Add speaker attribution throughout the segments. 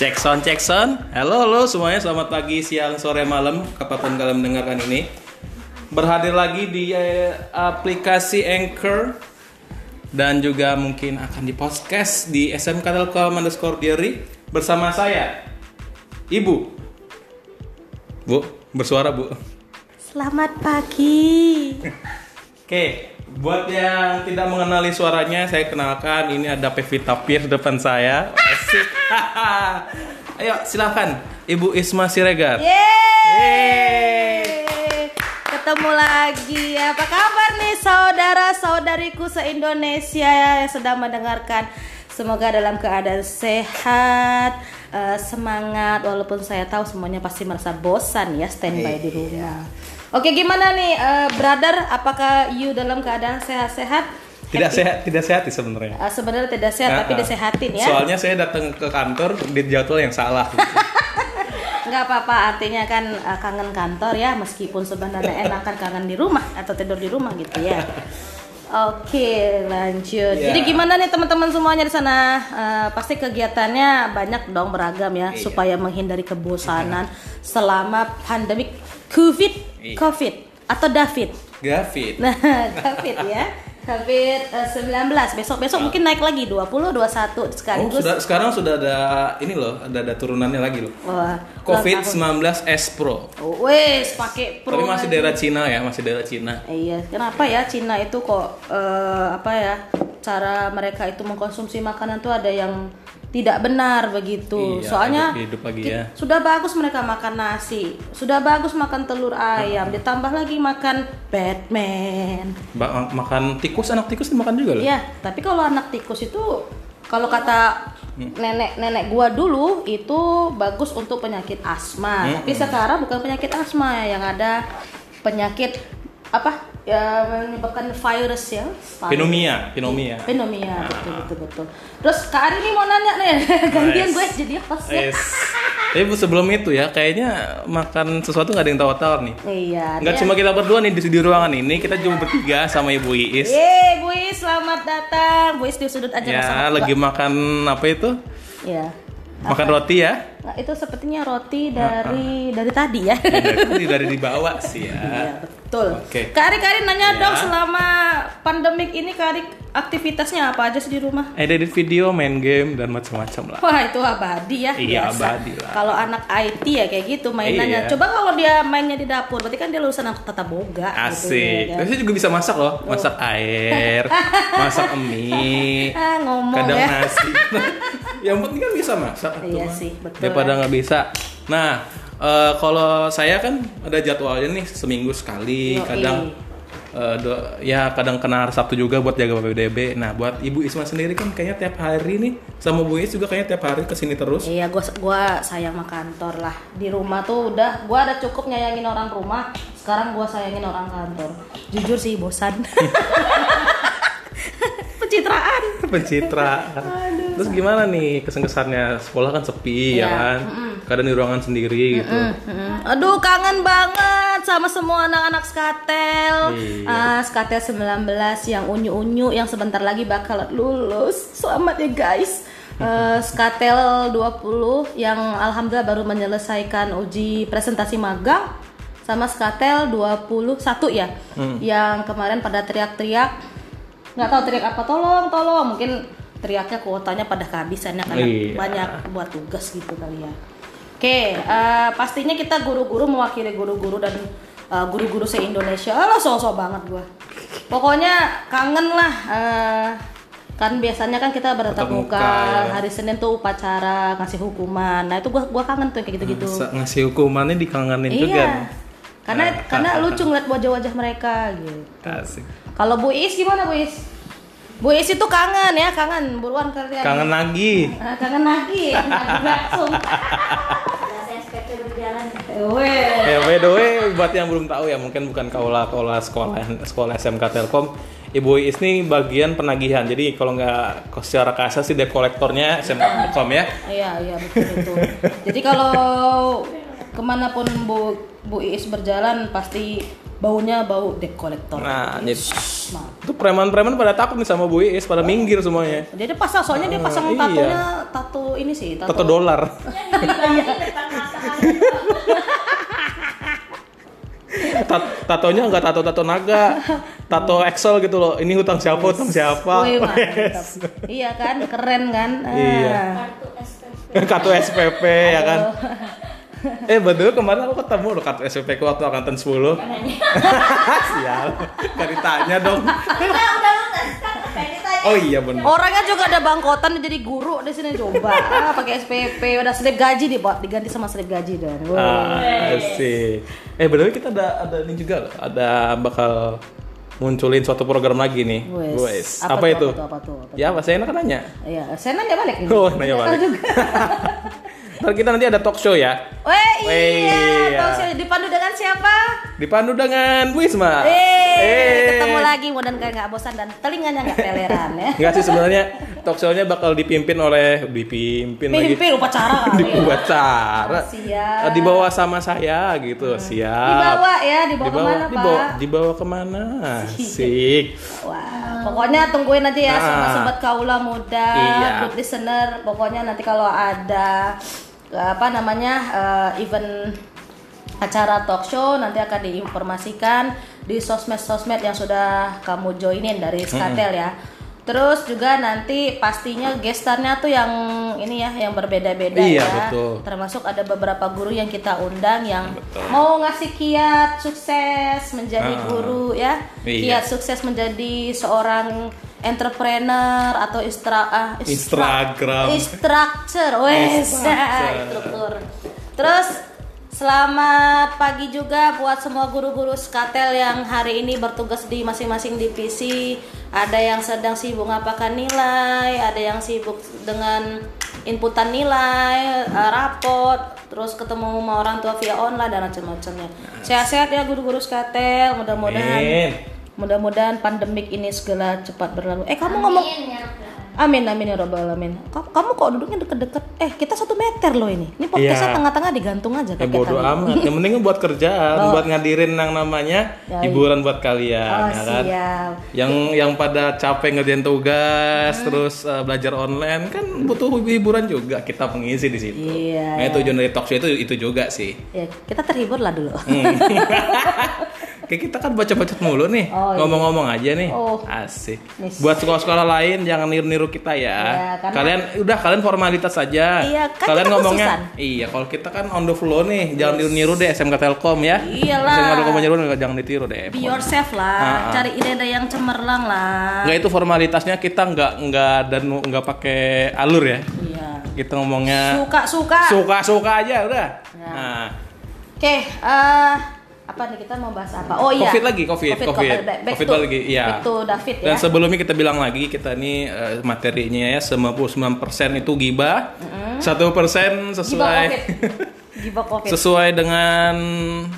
Speaker 1: Cek sound, cek sound. Halo, halo semuanya. Selamat pagi, siang, sore, malam. Kapan kalian mendengarkan ini? Berhadir lagi di eh, aplikasi Anchor dan juga mungkin akan di podcast di SMK Telkom underscore Diary bersama saya, Ibu. Bu, bersuara Bu.
Speaker 2: Selamat pagi.
Speaker 1: Oke, buat yang tidak mengenali suaranya, saya kenalkan ini ada Pevita Pierce depan saya. Asik. Ayo, silakan Ibu Isma Siregar.
Speaker 2: Yeay. Ketemu lagi. Apa kabar nih saudara-saudariku se-Indonesia yang sedang mendengarkan? Semoga dalam keadaan sehat, eh, semangat walaupun saya tahu semuanya pasti merasa bosan ya standby di rumah. Oke, gimana nih eh, brother? Apakah you dalam keadaan sehat-sehat?
Speaker 1: Tidak sehat, tidak sehat sih sebenarnya.
Speaker 2: Eh, sebenarnya tidak sehat tapi
Speaker 1: Nah,
Speaker 2: disehatin ya.
Speaker 1: Soalnya saya datang ke kantor di jadwal yang salah.
Speaker 2: nggak apa-apa artinya kan uh, kangen kantor ya meskipun sebenarnya enak kan kangen di rumah atau tidur di rumah gitu ya oke lanjut
Speaker 1: Ya.
Speaker 2: jadi gimana nih teman-teman semuanya di sana Uh, pasti kegiatannya banyak dong beragam ya
Speaker 1: Iya.
Speaker 2: supaya menghindari kebosanan selama pandemik covid
Speaker 1: Iya.
Speaker 2: covid atau David
Speaker 1: Gavit.
Speaker 2: nah covid ya covid uh, 19 besok besok mungkin naik lagi 20 21
Speaker 1: Oh,
Speaker 2: sekaligus
Speaker 1: sudah sekarang sudah ada ini loh, ada ada turunannya lagi loh.
Speaker 2: Wah,
Speaker 1: Covid
Speaker 2: ulang
Speaker 1: 19 S Pro.
Speaker 2: Oh, wes pakai pro
Speaker 1: Tapi masih
Speaker 2: lagi.
Speaker 1: daerah Cina ya, masih daerah Cina.
Speaker 2: Iya, kenapa ya Cina itu kok eh, apa ya cara mereka itu mengkonsumsi makanan tuh ada yang tidak benar begitu.
Speaker 1: Iya,
Speaker 2: Soalnya
Speaker 1: hidup- lagi ya.
Speaker 2: sudah bagus mereka makan nasi, sudah bagus makan telur ayam, ditambah lagi makan Batman.
Speaker 1: Ba- makan tikus, anak tikus dimakan juga loh.
Speaker 2: Iya, tapi kalau anak tikus itu kalau kata nenek-nenek gua dulu itu bagus untuk penyakit asma.
Speaker 1: Hmm,
Speaker 2: Tapi sekarang bukan penyakit asma yang ada penyakit apa? Ya menyebabkan virus ya.
Speaker 1: Pneumonia, pneumonia.
Speaker 2: Pneumonia, betul betul betul. Terus Kak Ari nih mau nanya nih, gantian
Speaker 1: Nice.
Speaker 2: gue jadi host ya.
Speaker 1: Yes. Tapi sebelum itu ya, kayaknya makan sesuatu nggak ada yang tahu-tahu nih.
Speaker 2: Iya.
Speaker 1: Nggak cuma kita berdua nih di, di ruangan ini, kita cuma bertiga sama Ibu Iis.
Speaker 2: Yeay, Bu Is, selamat datang. Bu Is di sudut aja
Speaker 1: Ya, lagi
Speaker 2: gua.
Speaker 1: makan apa itu?
Speaker 2: Iya.
Speaker 1: Makan roti ya?
Speaker 2: Nah, itu sepertinya roti dari dari tadi ya.
Speaker 1: Dari, dari dibawa sih
Speaker 2: Iya,
Speaker 1: ya.
Speaker 2: betul.
Speaker 1: Oke.
Speaker 2: Kak Ari, Kak Ari nanya
Speaker 1: Ya.
Speaker 2: dong selama pandemik ini Kak Ari aktivitasnya apa aja sih di rumah?
Speaker 1: Edit video, main game dan macam-macam lah.
Speaker 2: Wah itu abadi ya
Speaker 1: Iya,
Speaker 2: biasa.
Speaker 1: abadi lah.
Speaker 2: Kalau anak IT ya kayak gitu mainannya.
Speaker 1: Iya.
Speaker 2: Coba kalau dia mainnya di dapur, berarti kan dia lulusan tata boga. gitu,
Speaker 1: Asik.
Speaker 2: ya
Speaker 1: Tapi
Speaker 2: kan?
Speaker 1: saya juga bisa masak loh, masak air, masak mie,
Speaker 2: Ah ngomong
Speaker 1: kadang
Speaker 2: ya.
Speaker 1: nasi. Yang penting kan bisa masak.
Speaker 2: Iya
Speaker 1: mah.
Speaker 2: sih, betul.
Speaker 1: Daripada nggak bisa. Nah, eh, kalau saya kan ada jadwalnya nih seminggu sekali,
Speaker 2: Yoi.
Speaker 1: kadang eh, do- ya kadang kena hari Sabtu juga buat jaga PPDB. Nah, buat Ibu Isma sendiri kan kayaknya tiap hari nih sama Bu Is juga kayaknya tiap hari ke sini terus.
Speaker 2: Iya, gua gua sayang sama kantor lah. Di rumah tuh udah gua ada cukup nyayangin orang rumah. Sekarang gua sayangin orang kantor. Jujur sih bosan. Pencitraan.
Speaker 1: pencitraan. Terus gimana nih kesan-kesannya? Sekolah kan sepi ya
Speaker 2: Iya,
Speaker 1: kan? Kadang di ruangan sendiri gitu.
Speaker 2: Mm-mm. Aduh kangen banget sama semua anak-anak skatel
Speaker 1: Iya.
Speaker 2: Ah, Skatel 19 yang unyu-unyu yang sebentar lagi bakal lulus Selamat ya guys Eh, Skatel 20 yang alhamdulillah baru menyelesaikan uji presentasi magang sama Skatel 21 ya
Speaker 1: Hmm.
Speaker 2: yang kemarin pada teriak-teriak nggak tahu teriak apa tolong tolong mungkin teriaknya kuotanya pada kehabisan ya karena
Speaker 1: Iya.
Speaker 2: banyak buat tugas gitu kali ya Oke, eh, pastinya kita guru-guru mewakili guru-guru dan eh, guru-guru se-Indonesia. Alah, sosok banget gua. Pokoknya kangen lah. eh, kan biasanya kan kita bertatap
Speaker 1: Tatap
Speaker 2: muka,
Speaker 1: muka, ya.
Speaker 2: hari Senin tuh upacara ngasih hukuman. Nah, itu gua gua kangen tuh kayak gitu-gitu.
Speaker 1: Ngasih hukumannya dikangenin juga.
Speaker 2: Iya.
Speaker 1: nih.
Speaker 2: Karena
Speaker 1: Ah,
Speaker 2: karena
Speaker 1: ah,
Speaker 2: lucu ngeliat wajah-wajah mereka gitu.
Speaker 1: Asik.
Speaker 2: Kalau Bu Is gimana Bu Is? Bu Is itu kangen ya, kangen. Buruan kalian.
Speaker 1: Kangen lagi.
Speaker 2: Ah, kangen lagi. Langsung. Weh.
Speaker 1: Ya, by the way, buat yang belum tahu ya, mungkin bukan kaula kaula sekolah sekolah SMK Telkom. Ibu Iis ini bagian penagihan. Jadi kalau nggak secara kasar sih debt kolektornya SMK Telkom ya.
Speaker 2: Iya iya betul betul. Jadi kalau ke mana pun bu Bu Iis berjalan pasti baunya bau dep kolektor.
Speaker 1: Nah, jadi
Speaker 2: Nah,
Speaker 1: itu preman-preman pada takut nih sama Bu Iis, pada minggir semuanya.
Speaker 2: dia dia pasang soalnya dia pasang
Speaker 1: iya.
Speaker 2: tatonya tato ini sih, tato,
Speaker 1: Tato dolar. Tat- tatonya enggak tato-tato naga. Tato Excel gitu loh. Ini hutang siapa, hutang siapa.
Speaker 2: Wih, mantap. iya kan, keren kan? Ah.
Speaker 1: Iya. Kartu SPP ya kan. Eh betul kemarin aku ketemu loh kartu SPP ku waktu angkatan 10 Sial Gak ditanya dong Oh iya bener
Speaker 2: Orangnya juga ada bangkotan jadi guru di sini coba. Ah, pakai SPP udah slip gaji nih, Pak. Diganti sama slip gaji dan. Wah.
Speaker 1: Ah, asik. Eh betul kita ada ada ini juga loh. Ada bakal munculin suatu program lagi nih
Speaker 2: Wes. Apa
Speaker 1: Apa, itu?
Speaker 2: apa tuh, apa tuh, apa tuh?
Speaker 1: Ya apa saya enak nanya
Speaker 2: Iya, saya nanya balik nih.
Speaker 1: Oh nanya balik
Speaker 2: juga.
Speaker 1: Ntar kita nanti ada talk show ya
Speaker 2: Weh, iya.
Speaker 1: iya.
Speaker 2: Talk show dipandu dengan siapa?
Speaker 1: Dipandu dengan Bu Isma
Speaker 2: Eh, ketemu lagi mudah-mudahan nggak bosan dan telinganya nggak teleran ya.
Speaker 1: Enggak sih sebenarnya talk show-nya bakal dipimpin oleh dipimpin lagi
Speaker 2: Pimpin upacara kali.
Speaker 1: dibuat cara
Speaker 2: Siap.
Speaker 1: Dibawa sama saya gitu siap
Speaker 2: Dibawa ya, dibawa, ke mana
Speaker 1: dibawa,
Speaker 2: Pak?
Speaker 1: dibawa ke mana sik
Speaker 2: Wah, pokoknya tungguin aja ya
Speaker 1: Ah.
Speaker 2: sobat-sobat kaula muda,
Speaker 1: Iya.
Speaker 2: good listener. Pokoknya nanti kalau ada apa namanya eh, event acara talk show nanti akan diinformasikan di sosmed-sosmed yang sudah kamu joinin dari Skatel ya. Terus juga nanti pastinya gestarnya tuh yang ini ya yang berbeda-beda
Speaker 1: Iya,
Speaker 2: ya.
Speaker 1: betul.
Speaker 2: Termasuk ada beberapa guru yang kita undang yang
Speaker 1: Betul.
Speaker 2: mau ngasih kiat sukses menjadi
Speaker 1: Ah.
Speaker 2: guru ya.
Speaker 1: Iya.
Speaker 2: Kiat sukses menjadi seorang entrepreneur atau istra ah, istra-
Speaker 1: Instagram.
Speaker 2: instructor wes
Speaker 1: Instructor.
Speaker 2: instruktur terus selamat pagi juga buat semua guru-guru skatel yang hari ini bertugas di masing-masing divisi ada yang sedang sibuk ngapakan nilai ada yang sibuk dengan inputan nilai eh, rapot terus ketemu sama orang tua via online dan macam-macamnya sehat-sehat ya guru-guru skatel mudah-mudahan. Mudah-mudahan pandemik ini segala cepat berlalu. Eh kamu ngomong Amin amin ya robbal alamin. Kamu, kok duduknya deket-deket? Eh kita satu meter loh ini. Ini podcastnya
Speaker 1: Iya.
Speaker 2: tengah-tengah digantung aja
Speaker 1: Eh
Speaker 2: kayak
Speaker 1: bodo amat. Yang penting buat kerjaan, buat ngadirin yang namanya
Speaker 2: Ya,
Speaker 1: hiburan buat kalian,
Speaker 2: Oh
Speaker 1: ya kan?
Speaker 2: siap.
Speaker 1: Yang yang pada capek ngerjain tugas,
Speaker 2: Hmm.
Speaker 1: terus eh, belajar online kan butuh hiburan juga. Kita pengisi di situ.
Speaker 2: Iya.
Speaker 1: Nah, tujuan dari talk show itu itu juga sih.
Speaker 2: Ya, kita terhibur lah dulu.
Speaker 1: Hmm. Kayak kita kan baca-baca mulu nih,
Speaker 2: Oh, iya.
Speaker 1: ngomong-ngomong aja nih.
Speaker 2: Oh.
Speaker 1: Asik. Buat sekolah-sekolah lain jangan niru-niru kita ya.
Speaker 2: Iya, karena-
Speaker 1: Kalian udah kalian formalitas saja.
Speaker 2: Iya, kan
Speaker 1: kalian ngomongnya.
Speaker 2: khususan.
Speaker 1: Iya, kalau kita kan on the flow nih, jangan niru-niru deh SMK Telkom ya.
Speaker 2: Iyalah.
Speaker 1: SMK Telkom Menyeru jangan ditiru deh.
Speaker 2: Be yourself lah.
Speaker 1: Ah, ah.
Speaker 2: Cari ide-ide yang cemerlang lah.
Speaker 1: Enggak itu formalitasnya kita nggak nggak dan nggak pakai alur ya.
Speaker 2: Iya.
Speaker 1: Kita ngomongnya
Speaker 2: Suka-suka.
Speaker 1: suka-suka aja udah.
Speaker 2: Ya.
Speaker 1: Nah,
Speaker 2: Oke, eh apa nih kita mau bahas apa? Oh iya.
Speaker 1: Covid lagi, Covid, Covid.
Speaker 2: Back, back
Speaker 1: Covid
Speaker 2: to,
Speaker 1: lagi, iya.
Speaker 2: Back to David ya.
Speaker 1: Dan sebelumnya kita bilang lagi kita ini eh, materinya ya 99% itu gibah. Satu persen
Speaker 2: Giba
Speaker 1: sesuai
Speaker 2: Covid. Giba Covid.
Speaker 1: sesuai dengan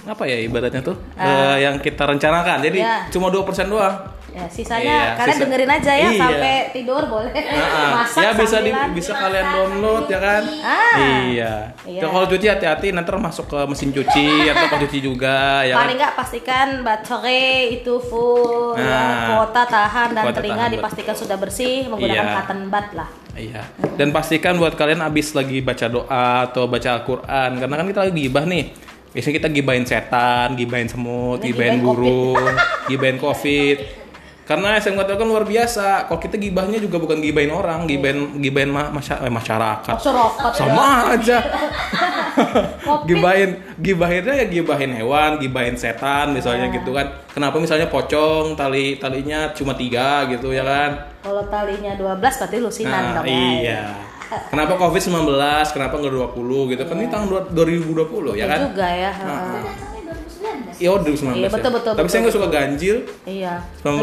Speaker 1: apa ya ibaratnya tuh eh, yang kita rencanakan. Jadi
Speaker 2: Iya.
Speaker 1: cuma 2% doang.
Speaker 2: Ya, sisanya
Speaker 1: Iya,
Speaker 2: kalian
Speaker 1: sisa-
Speaker 2: dengerin aja ya
Speaker 1: Iya.
Speaker 2: sampai tidur boleh.
Speaker 1: Nah,
Speaker 2: Masak
Speaker 1: ya bisa di, bisa kalian download ya kan?
Speaker 2: Ah.
Speaker 1: Iya.
Speaker 2: Iya.
Speaker 1: Ya, kalau cuci hati-hati nanti masuk ke mesin cuci atau kau cuci juga ya kan?
Speaker 2: Paling nggak pastikan baterai itu full,
Speaker 1: Nah.
Speaker 2: ya, kuota tahan dan
Speaker 1: Kuota
Speaker 2: telinga
Speaker 1: tahan,
Speaker 2: dipastikan sudah bersih menggunakan
Speaker 1: Iya.
Speaker 2: cotton bud lah.
Speaker 1: Iya. Dan pastikan buat kalian abis lagi baca doa atau baca Al-Quran, karena kan kita lagi gibah nih. Biasanya kita gibahin setan, gibahin semut,
Speaker 2: Ini
Speaker 1: gibahin
Speaker 2: gibahin
Speaker 1: burung, gibahin covid. Karena SMK Telkom luar biasa. Kalau kita gibahnya juga bukan gibahin orang, gibahin gibahin ma- masya- eh, masyarakat.
Speaker 2: Masyarakat.
Speaker 1: Sama aja. gibahin gibahinnya ya gibahin hewan, gibahin setan misalnya
Speaker 2: Iya.
Speaker 1: gitu kan. Kenapa misalnya pocong tali talinya cuma tiga gitu ya kan?
Speaker 2: Kalau talinya 12 berarti lusinan
Speaker 1: Nah,
Speaker 2: dong ya.
Speaker 1: iya. Kenapa COVID-19? Kenapa nggak 20 gitu? Kan ini tahun dua- 2020 ya
Speaker 2: Itu
Speaker 1: kan?
Speaker 2: juga ya.
Speaker 1: Nah. Iya, oh, 2019.
Speaker 2: Iya,
Speaker 1: ya.
Speaker 2: betul, betul,
Speaker 1: Tapi
Speaker 2: betul,
Speaker 1: saya nggak suka ganjil.
Speaker 2: Iya.
Speaker 1: 19.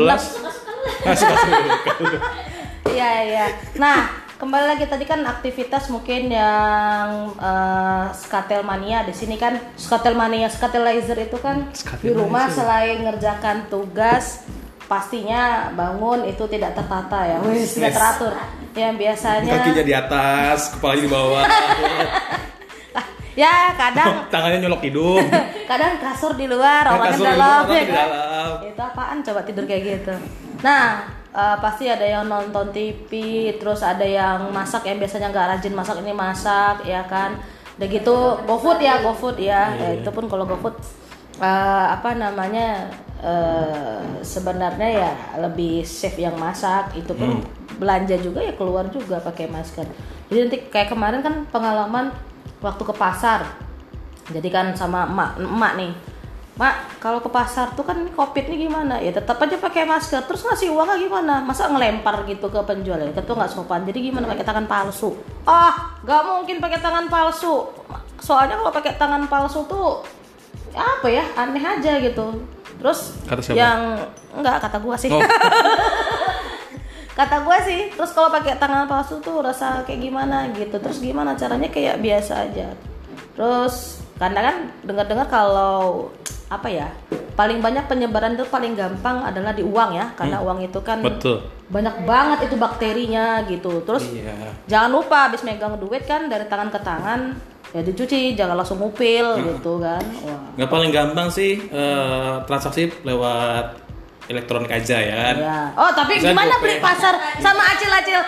Speaker 1: Nggak suka
Speaker 2: Iya iya. Nah kembali lagi tadi kan aktivitas mungkin yang eh, skatel mania di sini kan skatel mania skatelizer itu kan di rumah selain ngerjakan tugas pastinya bangun itu tidak tertata ya, tidak
Speaker 1: Yes.
Speaker 2: teratur. Yang biasanya
Speaker 1: Kakinya di atas, kepalanya di bawah.
Speaker 2: ya kadang
Speaker 1: Tangannya nyolok hidung.
Speaker 2: kadang kasur di luar orangnya
Speaker 1: Kasur di
Speaker 2: dalam ya kan? itu apaan? Coba tidur kayak gitu. Nah eh, pasti ada yang nonton TV terus ada yang masak yang biasanya nggak rajin masak ini masak ya kan? Udah gitu GoFood ya GoFood ya.
Speaker 1: Iya.
Speaker 2: Ya, itu pun kalau GoFood eh, apa namanya eh, sebenarnya ya lebih safe yang masak. Itu pun belanja juga ya keluar juga pakai masker. Jadi nanti kayak kemarin kan pengalaman waktu ke pasar. Jadi kan sama emak emak nih. Mak kalau ke pasar tuh kan ini covid nih gimana? Ya tetap aja pakai masker terus ngasih uangnya gimana? Masa ngelempar gitu ke penjual ya? Itu nggak sopan. Jadi gimana pakai tangan palsu? Ah nggak mungkin pakai tangan palsu. Soalnya kalau pakai tangan palsu tuh apa ya? Aneh aja gitu. Terus
Speaker 1: Kata siapa?
Speaker 2: yang enggak kata gua sih.
Speaker 1: Oh.
Speaker 2: kata gue sih terus kalau pakai tangan palsu tuh rasa kayak gimana gitu terus gimana caranya kayak biasa aja terus karena kan dengar-dengar kalau apa ya paling banyak penyebaran itu paling gampang adalah di uang ya karena uang itu kan
Speaker 1: Hmm. Betul.
Speaker 2: banyak banget itu bakterinya gitu terus
Speaker 1: Iya.
Speaker 2: jangan lupa habis megang duit kan dari tangan ke tangan ya dicuci jangan langsung ngupil
Speaker 1: Hmm.
Speaker 2: gitu kan wah
Speaker 1: Nggak paling gampang sih eh, transaksi lewat elektronik aja ya kan.
Speaker 2: ya oh tapi
Speaker 1: Bisa
Speaker 2: gimana
Speaker 1: GoPay.
Speaker 2: beli pasar sama acil-acil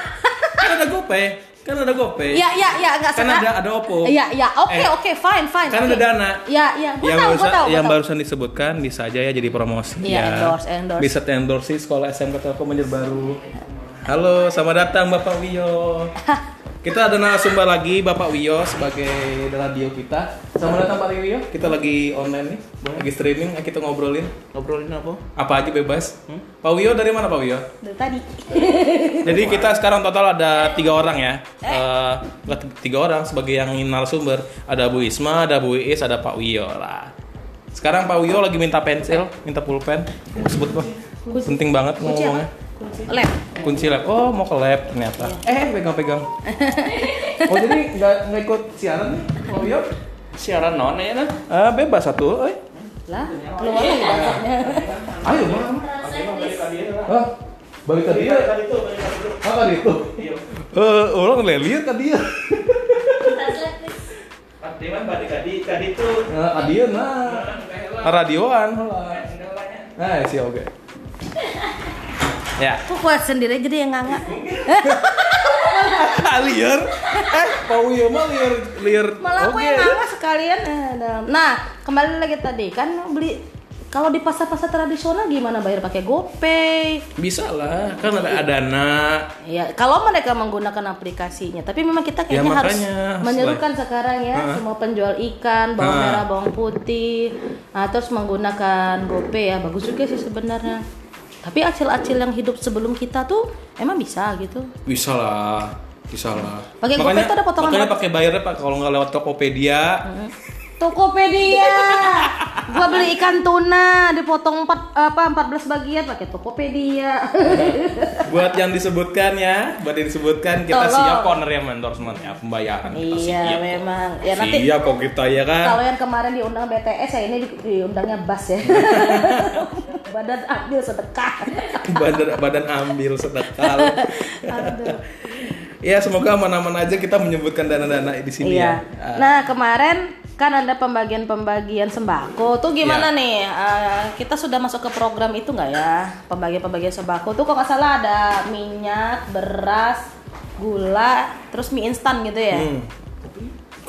Speaker 1: Kan ada GoPay, kan ada GoPay.
Speaker 2: Ya, ya, ya, enggak
Speaker 1: Kan ada ada Oppo.
Speaker 2: Iya, iya, oke,
Speaker 1: Eh,
Speaker 2: oke, fine, fine.
Speaker 1: Kan
Speaker 2: oke.
Speaker 1: ada Dana.
Speaker 2: Iya, iya, gua
Speaker 1: yang
Speaker 2: tahu, gua
Speaker 1: barusan,
Speaker 2: tahu, gua
Speaker 1: yang
Speaker 2: tahu.
Speaker 1: barusan disebutkan bisa aja ya jadi promosi
Speaker 2: Iya,
Speaker 1: ya.
Speaker 2: endorse, endorse.
Speaker 1: Bisa endorse sekolah SMK Telkom Baru. Halo, selamat datang Bapak Wiyo. Kita ada narasumber lagi Bapak Wiyo sebagai radio kita. Selamat datang Pak Wiyo. Kita lagi online nih, lagi streaming. Kita ngobrolin.
Speaker 3: Ngobrolin apa?
Speaker 1: Apa aja bebas. Pak Wiyo dari mana Pak Wiyo?
Speaker 2: Dari tadi.
Speaker 1: Jadi kita sekarang total ada tiga orang ya. Eh, nggak tiga orang sebagai yang narasumber. Ada Bu Isma, ada Bu Iis, ada Pak Wiyo lah. Sekarang Pak Wiyo lagi minta pensil, minta pulpen. Sebut kok. Penting banget ngomongnya.
Speaker 2: Kunci. Lab.
Speaker 1: Kunci lab. Oh mau ke lab ternyata. Eh pegang-pegang. Oh jadi nggak nggak ikut siaran nih Pak Wiyo?
Speaker 3: Siaran non ya kan?
Speaker 1: Ah bebas satu. Eh.
Speaker 2: Lah, keluar lagi datanya.
Speaker 1: Ayo bang. Ah, balik ke dia. Ah tadi itu. Eh, orang lelir ke dia.
Speaker 3: Di mana balik tadi? Tadi itu
Speaker 1: Nah, adieu nah. Radioan heula. Nah, si oge. Ya,
Speaker 2: Kok kuat sendiri jadi yang nganga.
Speaker 1: liar. Eh, Pak Wiyo mah liar liar.
Speaker 2: Malah aku yang nganga sekalian. eh, Nah, kembali lagi tadi kan beli kalau di pasar-pasar tradisional gimana bayar pakai GoPay?
Speaker 1: Bisa lah, kan ada Adana.
Speaker 2: Ya, kalau mereka menggunakan aplikasinya, tapi memang kita
Speaker 1: Ya,
Speaker 2: kayaknya harus
Speaker 1: makanya,
Speaker 2: menyerukan sekarang ya
Speaker 1: Hah?
Speaker 2: semua penjual ikan, bawang
Speaker 1: Hah.
Speaker 2: merah, bawang putih, nah, terus menggunakan GoPay ya bagus juga sih sebenarnya. Tapi acil-acil yang hidup sebelum kita tuh emang bisa gitu.
Speaker 1: Bisa lah. Bisa lah.
Speaker 2: Pakai
Speaker 1: Makanya-
Speaker 2: ada potongan
Speaker 1: Makanya pakai bayarnya Pak kalau nggak lewat Tokopedia.
Speaker 2: Tokopedia. Gua beli ikan tuna dipotong 4 apa 14 bagian pakai Tokopedia.
Speaker 1: Buat yang disebutkan ya, buat yang disebutkan kita
Speaker 2: Tolong.
Speaker 1: siap corner ya endorsement ya pembayaran. Kita
Speaker 2: iya,
Speaker 1: siap.
Speaker 2: memang. Ya nanti
Speaker 1: Siap kok kita ya kan.
Speaker 2: Kalau yang kemarin diundang BTS ya ini di- diundangnya Bas ya. Badan ambil sedekah.
Speaker 1: badan badan ambil sedekah. Ya semoga aman-aman aja kita menyebutkan dana-dana di sini
Speaker 2: Iya.
Speaker 1: ya. Ah,
Speaker 2: Nah kemarin kan ada pembagian-pembagian sembako. Tuh gimana
Speaker 1: Iya.
Speaker 2: nih? Eh, kita sudah masuk ke program itu nggak ya? Pembagian-pembagian sembako tuh kok nggak salah ada minyak, beras, gula, terus mie instan gitu ya.
Speaker 1: Hmm.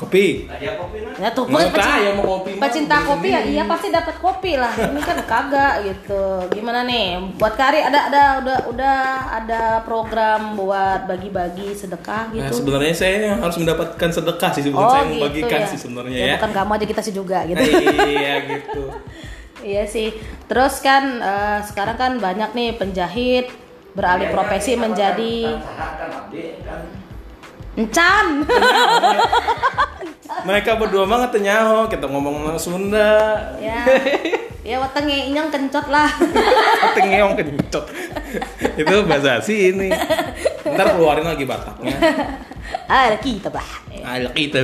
Speaker 1: Kopi.
Speaker 3: apa kopi nah?
Speaker 2: Ya tuh, pecinta,
Speaker 1: tahu, mau kopi
Speaker 2: pecinta kopi ya iya pasti dapat kopi lah. Ini kan kagak gitu. Gimana nih? Buat Kari ada ada udah udah ada program buat bagi-bagi sedekah
Speaker 1: Nah,
Speaker 2: gitu.
Speaker 1: sebenarnya saya yang harus mendapatkan sedekah sih bukan saya membagikan
Speaker 2: ya.
Speaker 1: sih sebenarnya
Speaker 2: Ya,
Speaker 1: ya.
Speaker 2: Bukan kamu aja kita sih juga gitu.
Speaker 1: iya gitu.
Speaker 2: Iya sih. Terus kan eh, sekarang kan banyak nih penjahit beralih profesi menjadi encan.
Speaker 1: Mereka berdua mah nyaho, kita ngomong Sunda.
Speaker 2: ya. Ya wetenge inyong kencot lah.
Speaker 1: Tengeong kencot. Itu bahasa sini. Ntar keluarin lagi Bataknya.
Speaker 2: ah, kita bah.
Speaker 1: Ayo kita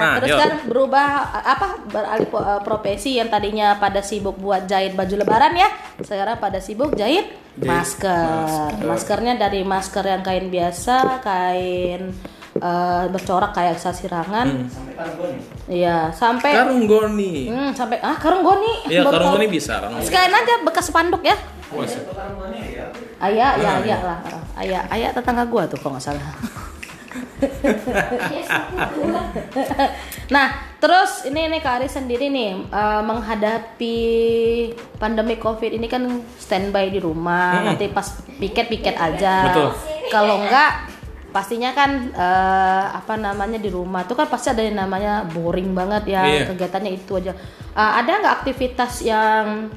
Speaker 2: Nah, terus
Speaker 1: yuk.
Speaker 2: kan berubah apa beralih eh, profesi yang tadinya pada sibuk buat jahit baju lebaran ya, sekarang pada sibuk jahit
Speaker 1: Jahit
Speaker 2: masker.
Speaker 1: masker.
Speaker 2: Maskernya dari masker yang kain biasa, kain eh, bercorak kayak sasirangan.
Speaker 3: Sampai karung nih.
Speaker 2: Iya, sampai
Speaker 1: Karung goni.
Speaker 2: Hmm, sampai ah karung goni.
Speaker 1: Iya, karung goni bisa.
Speaker 2: Sekalian aja bekas spanduk ya.
Speaker 3: Karung ya.
Speaker 2: Ayah, ya, ayah lah. Ayah, ayah tetangga gua tuh kalau nggak salah. nah, terus ini nih Kak Ari sendiri nih eh, menghadapi pandemi Covid ini kan standby di rumah, nanti pas piket-piket aja.
Speaker 1: Betul.
Speaker 2: Kalau enggak pastinya kan eh, apa namanya di rumah tuh kan pasti ada yang namanya boring banget ya
Speaker 1: Iya.
Speaker 2: kegiatannya itu aja. Eh, ada nggak aktivitas yang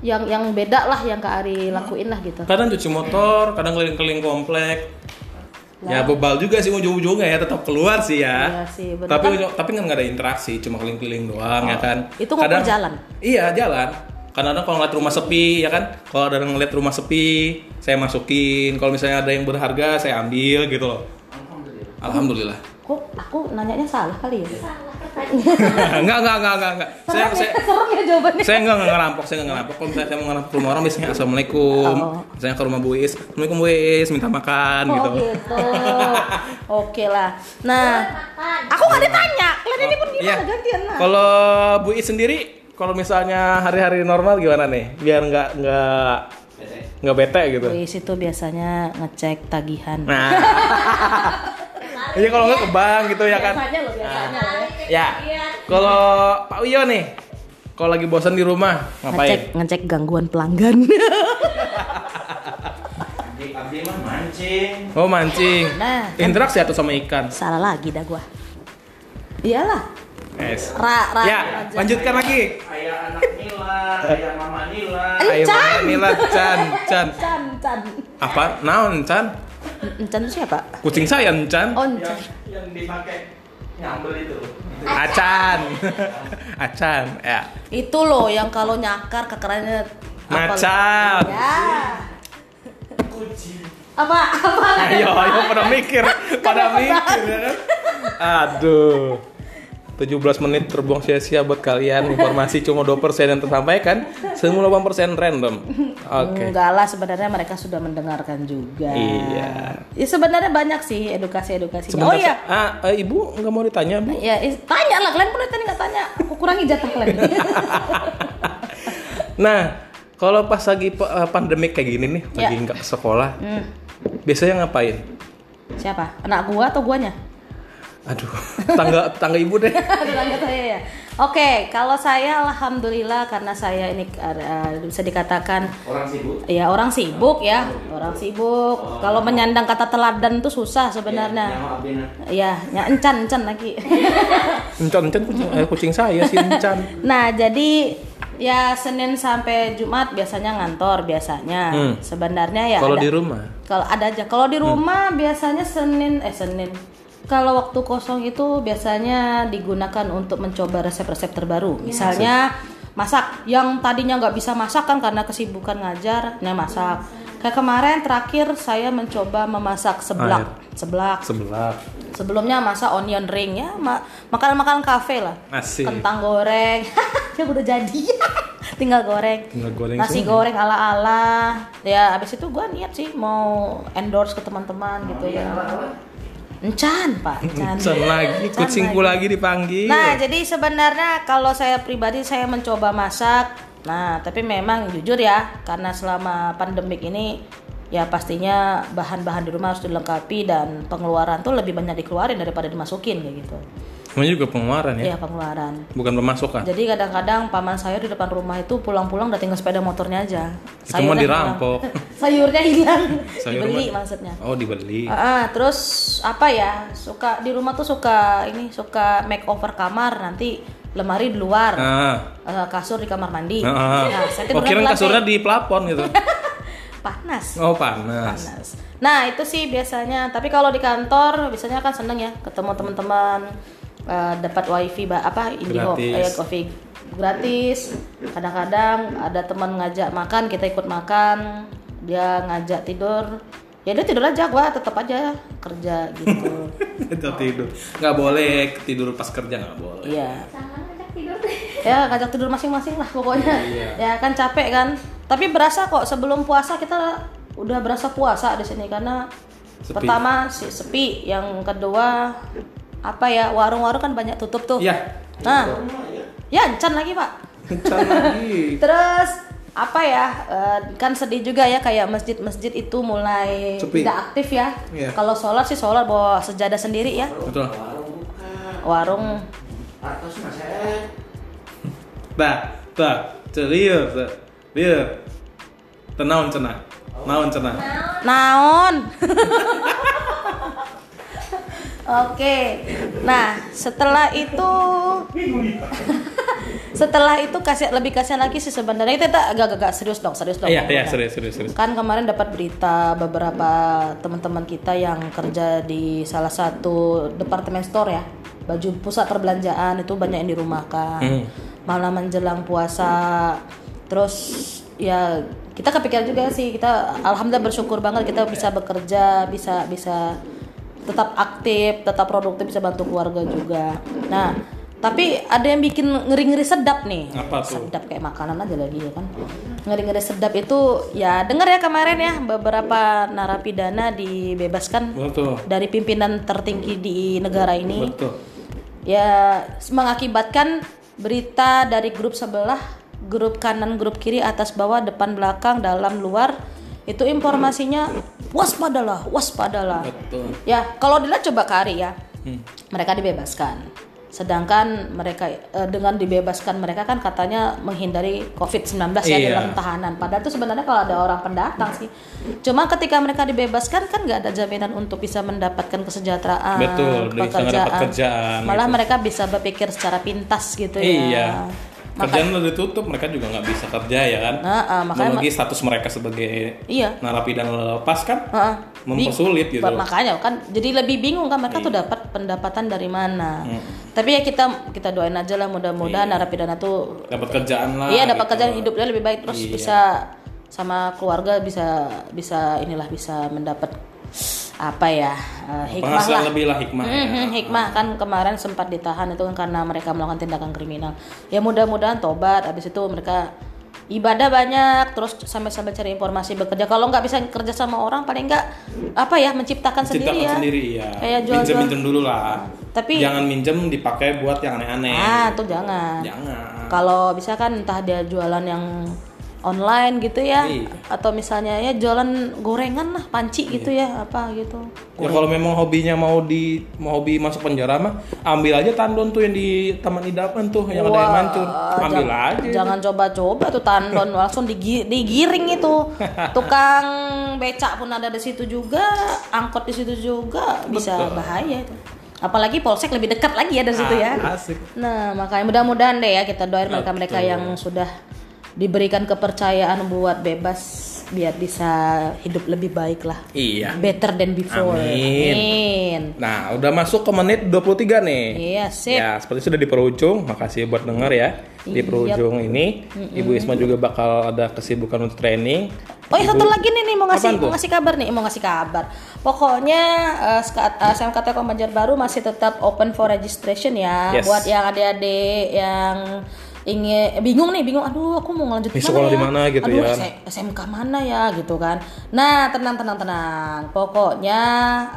Speaker 2: yang yang beda lah yang Kak Ari lakuin lah gitu?
Speaker 1: Kadang cuci motor, kadang keliling-keliling komplek. Ya bebal juga sih ujung-ujungnya ya tetap keluar sih ya.
Speaker 2: Iya sih, bener.
Speaker 1: Tapi
Speaker 2: Kan-
Speaker 1: tapi kan nggak ada interaksi, cuma keliling-keliling doang ya kan.
Speaker 2: Itu ngukur jalan?
Speaker 1: Iya jalan. Kadang-kadang kalau ngeliat rumah sepi ya kan, kalau ada yang ngeliat rumah sepi, saya masukin. Kalau misalnya ada yang berharga, saya ambil gitu loh. Alhamdulillah.
Speaker 2: Kok aku nanyanya salah kali ya?
Speaker 1: enggak, enggak, enggak, enggak, enggak. Saya, saya,
Speaker 2: Serem ya jawabannya.
Speaker 1: saya enggak, enggak ngerampok, saya enggak ngerampok. Kalau misalnya saya mau ngerampok ke rumah orang, biasanya assalamualaikum.
Speaker 2: Oh.
Speaker 1: Misalnya ke rumah Bu Is, assalamualaikum Bu Is, minta makan
Speaker 2: Oh
Speaker 1: gitu.
Speaker 2: gitu. Oke lah. Nah, aku nggak ditanya. Kalian ini pun
Speaker 1: Iya.
Speaker 2: gimana gantian lah.
Speaker 1: Kalau Bu Is sendiri, kalau misalnya hari-hari normal gimana nih? Biar nggak nggak nggak bete gitu.
Speaker 2: Wis itu biasanya ngecek tagihan.
Speaker 1: Nah, iya kalau nggak ke bank gitu ya kan?
Speaker 2: Biasanya loh, biasanya loh ya.
Speaker 1: Ya. Kalau Pak Uyo nih, kalau lagi bosan di rumah
Speaker 2: Ngecek
Speaker 1: ngapain?
Speaker 2: ngecek gangguan pelanggan.
Speaker 3: Abdi abdi mah mancing.
Speaker 1: Oh mancing.
Speaker 2: Nah, kan-
Speaker 1: Interaksi atau sama ikan?
Speaker 2: Salah lagi dah gua. Iyalah.
Speaker 1: Es.
Speaker 2: Ra, ra,
Speaker 1: Ya,
Speaker 2: aja.
Speaker 1: lanjutkan lagi.
Speaker 3: Ayah anak Nila, ayah mama Nila.
Speaker 1: Ayo
Speaker 2: Encan.
Speaker 1: Mama Nila, Chan, Chan.
Speaker 2: Can, can.
Speaker 1: Apa? Naon, Chan?
Speaker 2: Encan itu siapa?
Speaker 1: Kucing saya, Chan.
Speaker 2: Oh,
Speaker 3: Yang,
Speaker 2: Encan.
Speaker 3: yang dipakai nyambel itu.
Speaker 1: Acan. Acan, ya.
Speaker 2: Itu loh yang kalau nyakar kekerannya
Speaker 1: Macan.
Speaker 2: Ya.
Speaker 3: Kucing.
Speaker 2: Apa apa?
Speaker 1: Ayo, ayo pada mikir, pada mikir ya kan. Aduh. 17 menit terbuang sia-sia buat kalian informasi cuma 2% yang tersampaikan semua 8% random oke
Speaker 2: Enggak lah sebenarnya mereka sudah mendengarkan juga.
Speaker 1: Iya.
Speaker 2: Ya sebenarnya banyak sih edukasi-edukasi. Oh iya.
Speaker 1: ah, eh, ibu nggak mau ditanya bu
Speaker 2: Ya, tanya lah kalian pun tadi nggak tanya. Aku kurangi jatah kalian.
Speaker 1: nah kalau pas lagi eh, pandemik kayak gini nih lagi
Speaker 2: Ya.
Speaker 1: nggak ke sekolah
Speaker 2: Hmm.
Speaker 1: biasanya ngapain
Speaker 2: Siapa? Anak gua atau guanya?
Speaker 1: Aduh tangga tangga ibu deh
Speaker 2: Tetangga saya ya. Oke, kalau saya alhamdulillah karena saya ini uh, bisa dikatakan
Speaker 3: Orang sibuk.
Speaker 2: ya orang sibuk ya, orang sibuk. Kalau menyandang kata teladan tuh susah sebenarnya. Ya, ya encan encan lagi.
Speaker 1: encan encan kucing, eh, kucing saya sih encan
Speaker 2: Nah, jadi ya Senin sampai Jumat biasanya ngantor biasanya.
Speaker 1: Hmm.
Speaker 2: Sebenarnya ya
Speaker 1: kalau di rumah
Speaker 2: Kalau ada aja. Kalau di rumah biasanya Senin eh Senin. Kalau waktu kosong itu biasanya digunakan untuk mencoba resep-resep terbaru. Misalnya masak yang tadinya nggak bisa masak kan karena kesibukan ngajar, nah masak. Kayak kemarin terakhir saya mencoba memasak seblak, seblak.
Speaker 1: sebelah
Speaker 2: Sebelumnya masak onion ring ya, ma- makanan-makanan kafe lah.
Speaker 1: Asik.
Speaker 2: Kentang goreng, ya udah jadi. Tinggal goreng.
Speaker 1: Tinggal goreng
Speaker 2: Nasi
Speaker 1: semua.
Speaker 2: goreng ala-ala. Ya abis itu gua niat sih mau endorse ke teman-teman gitu ya. Encan, Pak. Encan.
Speaker 1: encan lagi
Speaker 2: Encan
Speaker 1: kucingku lagi dipanggil
Speaker 2: Nah, jadi sebenarnya kalau saya pribadi saya mencoba masak. Nah, tapi memang jujur ya, karena selama pandemik ini ya pastinya bahan-bahan di rumah harus dilengkapi dan pengeluaran tuh lebih banyak dikeluarin daripada dimasukin kayak gitu.
Speaker 1: Namanya juga pengeluaran ya,
Speaker 2: Iya, pengeluaran.
Speaker 1: bukan pemasukan.
Speaker 2: Jadi kadang-kadang paman saya di depan rumah itu pulang-pulang udah tinggal sepeda motornya aja.
Speaker 1: Itu mau dirampok.
Speaker 2: Sayurnya hilang.
Speaker 1: Sayur
Speaker 2: Dibeli maksudnya.
Speaker 1: Oh dibeli.
Speaker 2: Ah, ah, terus apa ya? Suka di rumah tuh suka ini suka makeover kamar nanti lemari di luar,
Speaker 1: Ah,
Speaker 2: eh, kasur di kamar mandi.
Speaker 1: ah.
Speaker 2: Nah, saya
Speaker 1: oh kira kasurnya di plafon gitu.
Speaker 2: panas.
Speaker 1: Oh panas.
Speaker 2: Panas. Nah itu sih biasanya. Tapi kalau di kantor biasanya kan seneng ya ketemu teman-teman, eh, dapat wifi apa IndiHome,
Speaker 1: Gratis.
Speaker 2: eh, coffee gratis. Kadang-kadang ada teman ngajak makan kita ikut makan. Dia ngajak tidur. Ya dia tidur aja, gua tetap aja kerja gitu.
Speaker 1: Itu tidur. Nggak boleh tidur pas kerja nggak boleh.
Speaker 2: Iya. Ya ngajak tidur masing-masing lah pokoknya. Ya kan capek kan. Tapi berasa kok sebelum puasa kita udah berasa puasa di sini karena
Speaker 1: Sepi.
Speaker 2: Pertama si sepi, yang kedua apa ya warung-warung kan banyak tutup tuh.
Speaker 1: Iya.
Speaker 2: Nah, ya encan lagi pak.
Speaker 1: Kencan lagi.
Speaker 2: Terus apa ya eh, kan sedih juga ya kayak masjid-masjid itu mulai
Speaker 1: Sepi.
Speaker 2: tidak aktif ya.
Speaker 1: Iya.
Speaker 2: Kalau sholat sih sholat bawa sejadah sendiri ya.
Speaker 1: Betul.
Speaker 2: Warung.
Speaker 1: Nah, tak, serius, serius. Tenaun cenah. Naon cenah.
Speaker 2: naon. Oke. Nah, setelah itu setelah itu kasih lebih kasih lagi sih sebenarnya itu agak-agak serius dong, serius dong.
Speaker 1: Iya, iya, serius, serius, serius.
Speaker 2: Kan kemarin dapat berita beberapa teman-teman kita yang kerja di salah satu departemen store ya, baju pusat perbelanjaan itu banyak yang dirumahkan.
Speaker 1: Hmm.
Speaker 2: Malam menjelang puasa, terus ya kita kepikiran juga sih kita alhamdulillah bersyukur banget kita bisa bekerja, bisa bisa tetap aktif, tetap produktif, bisa bantu keluarga juga. Nah, tapi ada yang bikin ngeri-ngeri sedap nih
Speaker 1: Apa tuh?
Speaker 2: sedap kayak makanan aja lagi ya kan ngeri-ngeri sedap itu ya dengar ya kemarin ya beberapa narapidana dibebaskan
Speaker 1: Betul.
Speaker 2: dari pimpinan tertinggi di negara ini
Speaker 1: Betul.
Speaker 2: ya mengakibatkan berita dari grup sebelah grup kanan grup kiri atas bawah depan belakang dalam luar itu informasinya waspadalah waspadalah
Speaker 1: Betul.
Speaker 2: ya kalau dilihat coba Kari ya
Speaker 1: Hmm.
Speaker 2: mereka dibebaskan sedangkan mereka eh, dengan dibebaskan mereka kan katanya menghindari COVID-19 ya
Speaker 1: Iya.
Speaker 2: dalam tahanan padahal itu sebenarnya kalau ada orang pendatang sih cuma ketika mereka dibebaskan kan nggak ada jaminan untuk bisa mendapatkan kesejahteraan
Speaker 1: Betul, bisa ngedapat kerjaan,
Speaker 2: malah
Speaker 1: gitu.
Speaker 2: mereka bisa berpikir secara pintas gitu
Speaker 1: Iya.
Speaker 2: ya
Speaker 1: Kerjaan udah ditutup, mereka juga nggak bisa kerja ya kan.
Speaker 2: Nah, ah, makanya
Speaker 1: Apalagi status mereka sebagai
Speaker 2: iya
Speaker 1: narapidana lepas kan
Speaker 2: Heeh.
Speaker 1: Mempersulit gitu.
Speaker 2: makanya kan jadi lebih bingung kan mereka tuh dapat pendapatan dari mana tapi ya kita kita doain aja lah mudah-mudahan narapidana tuh
Speaker 1: Dapat kerjaan lah.
Speaker 2: iya dapat
Speaker 1: gitu.
Speaker 2: kerjaan hidupnya lebih baik terus
Speaker 1: Iya.
Speaker 2: bisa sama keluarga bisa bisa inilah bisa mendapat apa ya eh, hikmah
Speaker 1: Penghasilan
Speaker 2: lah
Speaker 1: lebih lah hikmah. ya.
Speaker 2: Mhm, hikmah kan kemarin sempat ditahan itu kan karena mereka melakukan tindakan kriminal ya mudah-mudahan tobat habis itu mereka ibadah banyak terus sampai-sampai cari informasi bekerja kalau nggak bisa kerja sama orang paling nggak apa ya menciptakan,
Speaker 1: Ciptakan
Speaker 2: sendiri ya
Speaker 1: sendiri ya.
Speaker 2: Kayak jual-jual.
Speaker 1: Minjem-minjem dulu lah.
Speaker 2: Tapi-
Speaker 1: jangan minjem dipakai buat yang aneh-aneh.
Speaker 2: ah tuh jangan
Speaker 1: Jangan.
Speaker 2: kalau bisa kan entah dia jualan yang online gitu ya
Speaker 1: Iya.
Speaker 2: atau misalnya ya jualan gorengan lah panci gitu ya apa gitu
Speaker 1: Ya kalau memang hobinya mau di mau hobi masuk penjara mah ambil aja tandon tuh yang di Taman Idaman tuh yang ada yang
Speaker 2: Wah,
Speaker 1: mancur. Ambil
Speaker 2: jang-
Speaker 1: aja.
Speaker 2: Jangan coba-coba tuh tandon langsung digi- digiring itu. Tukang becak pun ada di situ juga, angkot di situ juga bisa
Speaker 1: Betul.
Speaker 2: bahaya itu. Apalagi polsek lebih dekat lagi ya dari situ ya.
Speaker 1: Ah, Asik.
Speaker 2: Nah, makanya mudah-mudahan deh ya kita doain mereka-mereka yang sudah diberikan kepercayaan buat bebas biar bisa hidup lebih baik lah.
Speaker 1: Iya.
Speaker 2: Better than before.
Speaker 1: Amin.
Speaker 2: Amin.
Speaker 1: Nah, udah masuk ke menit 23 nih.
Speaker 2: Iya, sip.
Speaker 1: Ya, seperti sudah di perujung. Makasih buat denger ya. Di
Speaker 2: Iya.
Speaker 1: perujung ini, Ibu Isma juga bakal ada kesibukan untuk training.
Speaker 2: Oh ya satu lagi nih, nih mau ngasih mau ngasih kabar nih, mau ngasih kabar. Pokoknya eh, SK- eh, SMK Telkom Banjarbaru masih tetap open for registration ya
Speaker 1: Yes.
Speaker 2: buat yang adik-adik yang ingin eh, bingung nih, bingung aduh aku mau mana
Speaker 1: sekolah
Speaker 2: ya?
Speaker 1: di mana gitu
Speaker 2: aduh,
Speaker 1: ya.
Speaker 2: SMK mana ya gitu kan. Nah, tenang tenang tenang. Pokoknya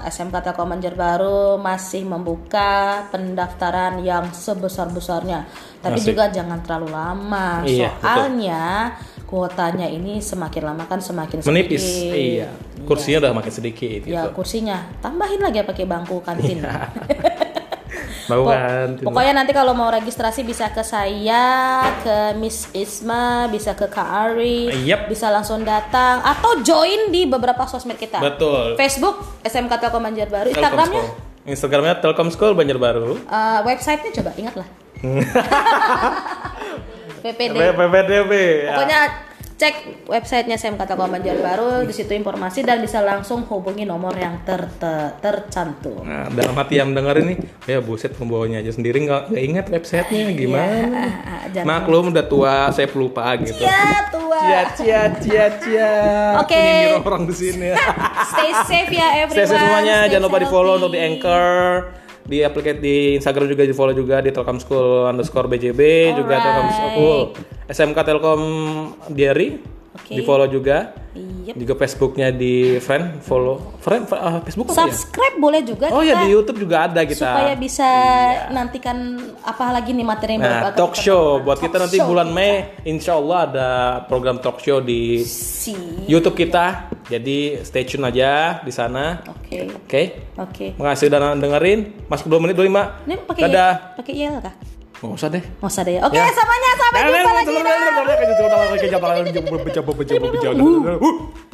Speaker 2: SMK Telkom Banjarbaru masih membuka pendaftaran yang sebesar-besarnya. Tapi
Speaker 1: Asik.
Speaker 2: juga jangan terlalu lama.
Speaker 1: Iya, betul.
Speaker 2: Soalnya kuotanya ini semakin lama kan semakin
Speaker 1: Menipis.
Speaker 2: sedikit.
Speaker 1: Iya. Kursinya udah makin sedikit gitu.
Speaker 2: Ya kursinya tambahin lagi ya pakai bangku kantin.
Speaker 1: Mau kan?
Speaker 2: Pokoknya nanti kalau mau registrasi bisa ke saya, ke Miss Isma, bisa ke Kak Ari,
Speaker 1: Yep.
Speaker 2: bisa langsung datang atau join di beberapa sosmed kita.
Speaker 1: Betul.
Speaker 2: Facebook SMK Telkom Banjarbaru, Instagramnya.
Speaker 1: Instagramnya Telkom School Banjarbaru.
Speaker 2: eh, websitenya coba ingatlah. PPD.
Speaker 1: PPDB. ya.
Speaker 2: Pokoknya cek websitenya SMK Telkom Banjarbaru, di situ informasi dan bisa langsung hubungi nomor yang ter, ter- tercantum.
Speaker 1: Nah, dalam hati yang mendengar ini, ya buset pembawanya aja sendiri nggak ingat websitenya gimana.
Speaker 2: jangan.
Speaker 1: Maklum udah tua, saya pelupa gitu.
Speaker 2: Ya tua.
Speaker 1: Cia cia cia cia.
Speaker 2: Oke.
Speaker 1: Penyindir orang di sini.
Speaker 2: Stay safe ya everyone.
Speaker 1: Saya semuanya
Speaker 2: Stay
Speaker 1: jangan lupa di follow untuk di Anchor, di aplikasi di Instagram juga di follow juga di Telkom School underscore BJB juga
Speaker 2: Alright.
Speaker 1: Telkom School SMK Telkom Diary
Speaker 2: okay.
Speaker 1: di follow juga
Speaker 2: yep.
Speaker 1: juga Facebooknya di friend follow friend uh, Facebook apa ya?
Speaker 2: subscribe ya? boleh juga
Speaker 1: oh ya di YouTube juga ada kita
Speaker 2: supaya bisa iya. nantikan apa lagi nih materi
Speaker 1: nah,
Speaker 2: baru
Speaker 1: talk
Speaker 2: kita
Speaker 1: show buat
Speaker 2: talk
Speaker 1: kita
Speaker 2: nanti
Speaker 1: bulan
Speaker 2: kita.
Speaker 1: Mei Insya Allah ada program talk show di
Speaker 2: si.
Speaker 1: YouTube kita jadi stay tune aja di sana
Speaker 2: oke okay.
Speaker 1: oke okay.
Speaker 2: oke okay.
Speaker 1: makasih udah dengerin masuk 2 menit 25
Speaker 2: ini pakai
Speaker 1: dadah
Speaker 2: pakai kah
Speaker 1: Gak usah deh.
Speaker 2: Gak deh. Oke, okay,
Speaker 1: ya.
Speaker 2: semuanya sampai jumpa lagi.
Speaker 1: Nah, lagi.